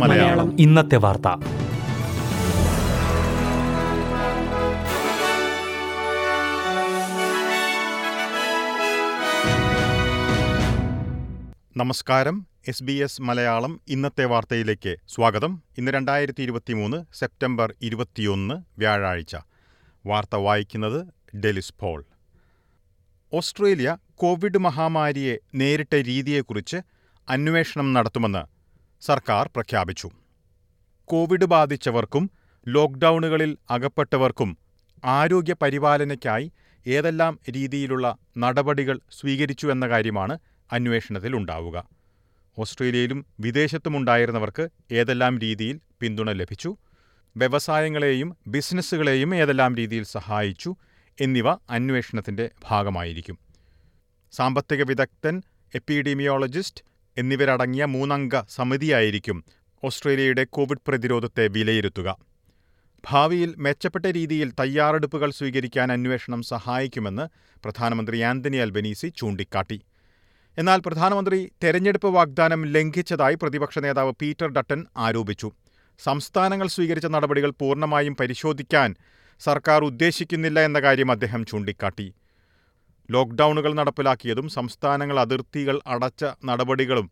മലയാളം. ഇന്നത്തെ വാർത്ത. നമസ്കാരം. എസ് ബി എസ് മലയാളം ഇന്നത്തെ വാർത്തയിലേക്ക് സ്വാഗതം. ഇന്ന് രണ്ടായിരത്തി ഇരുപത്തി മൂന്ന് സെപ്റ്റംബർ ഇരുപത്തിയൊന്ന് വ്യാഴാഴ്ച. വാർത്ത വായിക്കുന്നത് ഡെലിസ് പോൾ. ഓസ്ട്രേലിയ കോവിഡ് മഹാമാരിയെ നേരിട്ട രീതിയെക്കുറിച്ച് അന്വേഷണം നടത്തുമെന്ന് സർക്കാർ പ്രഖ്യാപിച്ചു. കോവിഡ് ബാധിച്ചവർക്കും ലോക്ക്ഡൌണുകളിൽ അകപ്പെട്ടവർക്കും ആരോഗ്യ പരിപാലനയ്ക്കായി ഏതെല്ലാം രീതിയിലുള്ള നടപടികൾ സ്വീകരിച്ചു എന്ന കാര്യമാണ് അന്വേഷണത്തിലുണ്ടാവുക ഓസ്ട്രേലിയയിലും വിദേശത്തുമുണ്ടായിരുന്നവർക്ക് ഏതെല്ലാം രീതിയിൽ പിന്തുണ ലഭിച്ചു വ്യവസായങ്ങളെയും ബിസിനസ്സുകളെയും ഏതെല്ലാം രീതിയിൽ സഹായിച്ചു എന്നിവ അന്വേഷണത്തിന്റെ ഭാഗമായിരിക്കും. സാമ്പത്തിക വിദഗ്ധൻ എപ്പിഡീമിയോളജിസ്റ്റ് എന്നിവരടങ്ങിയ മൂന്നംഗ സമിതിയായിരിക്കും ഓസ്ട്രേലിയയുടെ കോവിഡ് പ്രതിരോധത്തെ വിലയിരുത്തുക. ഭാവിയിൽ മെച്ചപ്പെട്ട രീതിയിൽ തയ്യാറെടുപ്പുകൾ സ്വീകരിക്കാൻ അന്വേഷണം സഹായിക്കുമെന്ന് പ്രധാനമന്ത്രി ആന്റണി അൽബനീസി ചൂണ്ടിക്കാട്ടി. എന്നാൽ പ്രധാനമന്ത്രി തെരഞ്ഞെടുപ്പ് വാഗ്ദാനം ലംഘിച്ചതായി പ്രതിപക്ഷ നേതാവ് പീറ്റർ ഡട്ടൻ ആരോപിച്ചു. സംസ്ഥാനങ്ങൾ സ്വീകരിച്ച നടപടികൾ പൂർണമായും പരിശോധിക്കാൻ സർക്കാർ ഉദ്ദേശിക്കുന്നില്ല എന്ന കാര്യം അദ്ദേഹം ചൂണ്ടിക്കാട്ടി. ലോക്ക്ഡൌണുകൾ നടപ്പിലാക്കിയതും സംസ്ഥാനങ്ങൾ അതിർത്തികൾ അടച്ച നടപടികളും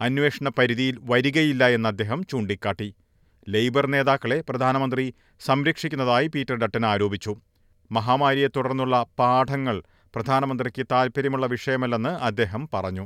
അന്വേഷണ പരിധിയിൽ വരികയില്ല എന്ന് അദ്ദേഹം ചൂണ്ടിക്കാട്ടി. ലേബർ നേതാക്കളെ പ്രധാനമന്ത്രി സംരക്ഷിക്കുന്നതായി പീറ്റർ ഡട്ടൻ ആരോപിച്ചു. മഹാമാരിയെ തുടർന്നുള്ള പാഠങ്ങൾ പ്രധാനമന്ത്രിക്ക് താൽപ്പര്യമുള്ള വിഷയമല്ലെന്ന് അദ്ദേഹം പറഞ്ഞു.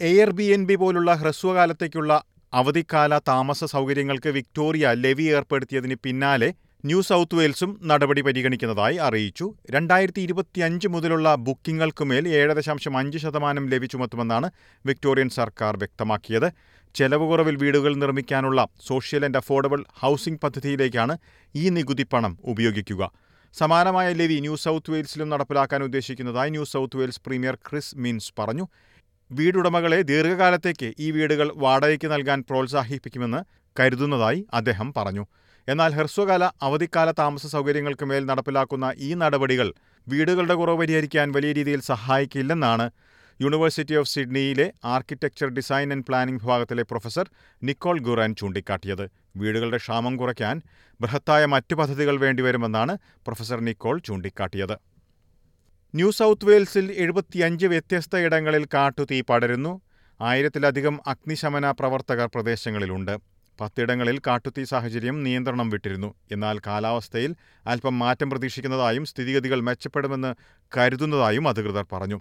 എയർ ബി എൻ ബി പോലുള്ള ഹ്രസ്വകാലത്തേക്കുള്ള അവധിക്കാല താമസ സൗകര്യങ്ങൾക്ക് വിക്ടോറിയ ലെവി ഏർപ്പെടുത്തിയതിന് പിന്നാലെ ന്യൂ സൗത്ത് വെയിൽസും നടപടി പരിഗണിക്കുന്നതായി അറിയിച്ചു. രണ്ടായിരത്തി ഇരുപത്തിയഞ്ച് മുതലുള്ള ബുക്കിംഗുകൾക്കുമേൽ ഏഴ് ദശാംശം അഞ്ച് ശതമാനം ലെവി ചുമത്തുമെന്നാണ് വിക്ടോറിയൻ സർക്കാർ വ്യക്തമാക്കിയത്. ചെലവ് കുറവിൽ വീടുകൾ നിർമ്മിക്കാനുള്ള സോഷ്യൽ ആൻഡ് അഫോർഡബിൾ ഹൗസിംഗ് പദ്ധതിയിലേക്കാണ് ഈ നികുതി പണം ഉപയോഗിക്കുക. സമാനമായ ലെവി ന്യൂ സൗത്ത് വെയിൽസിലും നടപ്പിലാക്കാൻ ഉദ്ദേശിക്കുന്നതായി New South Wales premier Chris Minns പറഞ്ഞു. വീടുടമകളെ ദീർഘകാലത്തേക്ക് ഈ വീടുകൾ വാടകയ്ക്ക് നൽകാൻ പ്രോത്സാഹിപ്പിക്കുമെന്ന് കരുതുന്നതായി അദ്ദേഹം പറഞ്ഞു. എന്നാൽ ഹ്രസ്വകാല അവധിക്കാല താമസ സൗകര്യങ്ങൾക്ക് മേൽ നടപ്പിലാക്കുന്ന ഈ നടപടികൾ വീടുകളുടെ കുറവ് പരിഹരിക്കാൻ വലിയ രീതിയിൽ സഹായിക്കില്ലെന്നാണ് യൂണിവേഴ്സിറ്റി ഓഫ് സിഡ്നിയിലെ ആർക്കിടെക്ചർ ഡിസൈൻ ആൻഡ് പ്ലാനിംഗ് വിഭാഗത്തിലെ പ്രൊഫസർ നിക്കോൾ ഗുറാൻ ചൂണ്ടിക്കാട്ടിയത്. വീടുകളുടെ ക്ഷാമം കുറയ്ക്കാൻ ബൃഹത്തായ മറ്റു പദ്ധതികൾ വേണ്ടിവരുമെന്നാണ് പ്രൊഫസർ നിക്കോൾ ചൂണ്ടിക്കാട്ടിയത്. ന്യൂ സൗത്ത് വെയിൽസിൽ എഴുപത്തിയഞ്ച് വ്യത്യസ്ത ഇടങ്ങളിൽ കാട്ടുതീ പടരുന്നു. ആയിരത്തിലധികം അഗ്നിശമന പ്രവർത്തകർ പ്രദേശങ്ങളിലുണ്ട്. പത്തിടങ്ങളിൽ കാട്ടുതീ സാഹചര്യം നിയന്ത്രണം വിട്ടിരുന്നു. എന്നാൽ കാലാവസ്ഥയിൽ അല്പം മാറ്റം പ്രതീക്ഷിക്കുന്നതായും സ്ഥിതിഗതികൾ മെച്ചപ്പെടുമെന്ന് കരുതുന്നതായും അധികൃതർ പറഞ്ഞു.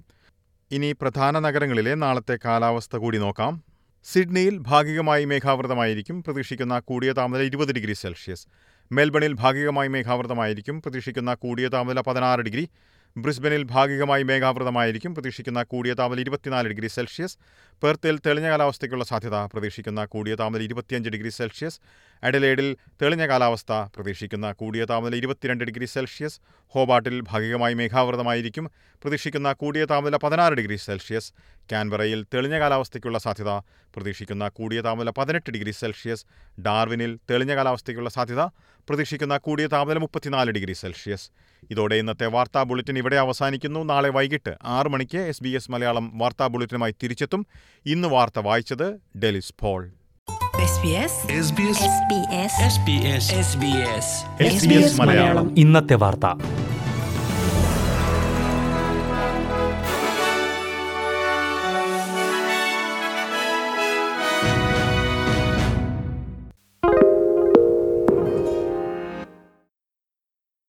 ഇനി പ്രധാന നഗരങ്ങളിലെ നാളത്തെ കാലാവസ്ഥ കൂടി നോക്കാം. സിഡ്നിയിൽ ഭാഗികമായി മേഘാവൃതമായിരിക്കും പ്രതീക്ഷിക്കുന്ന കൂടിയ താപനില ഇരുപത് ഡിഗ്രി സെൽഷ്യസ്. മെൽബണിൽ ഭാഗികമായി മേഘാവൃതമായിരിക്കും പ്രതീക്ഷിക്കുന്ന കൂടിയ താപനില പതിനാറ് ഡിഗ്രി. ബ്രിസ്ബനിൽ ഭാഗികമായി മേഘാവൃതമായിരിക്കും. പ്രതീക്ഷിക്കുന്ന കൂടിയ താപനില ഇരുപത്തിനാല് ഡിഗ്രി സെൽഷ്യസ്. പെർത്തിൽ തെളിഞ്ഞ കാലാവസ്ഥയ്ക്കുള്ള സാധ്യത പ്രതീക്ഷിക്കുന്ന കൂടിയ താപനില ഇരുപത്തിയഞ്ച് ഡിഗ്രി സെൽഷ്യസ്. അഡലേഡിൽ തെളിഞ്ഞ കാലാവസ്ഥ പ്രതീക്ഷിക്കുന്ന കൂടിയ താപനില ഇരുപത്തിരണ്ട് ഡിഗ്രി സെൽഷ്യസ്. ഹോബാട്ടിൽ ഭാഗികമായി മേഘാവൃതമായിരിക്കും. പ്രതീക്ഷിക്കുന്ന കൂടിയ താപനില പതിനാറ് ഡിഗ്രി സെൽഷ്യസ്. കാൻബറയിൽ തെളിഞ്ഞ കാലാവസ്ഥയ്ക്കുള്ള സാധ്യത പ്രതീക്ഷിക്കുന്ന കൂടിയ താപനില പതിനെട്ട് ഡിഗ്രി സെൽഷ്യസ്. ഡാർവിനിൽ തെളിഞ്ഞ കാലാവസ്ഥയ്ക്കുള്ള സാധ്യത പ്രതീക്ഷിക്കുന്ന കൂടിയ താപനില മുപ്പത്തിനാല് ഡിഗ്രി സെൽഷ്യസ്. ഇതോടെ ഇന്നത്തെ വാർത്താ ബുള്ളറ്റിൻ ഇവിടെ അവസാനിക്കുന്നു. നാളെ വൈകിട്ട് ആറ് മണിക്ക് എസ് ബി എസ് മലയാളം വാർത്താ ബുള്ളറ്റിനുമായി തിരിച്ചെത്തും. ഇന്ന് വാർത്ത വായിച്ചത് ഡെലിസ് പോൾ. ഇന്നത്തെ വാർത്ത.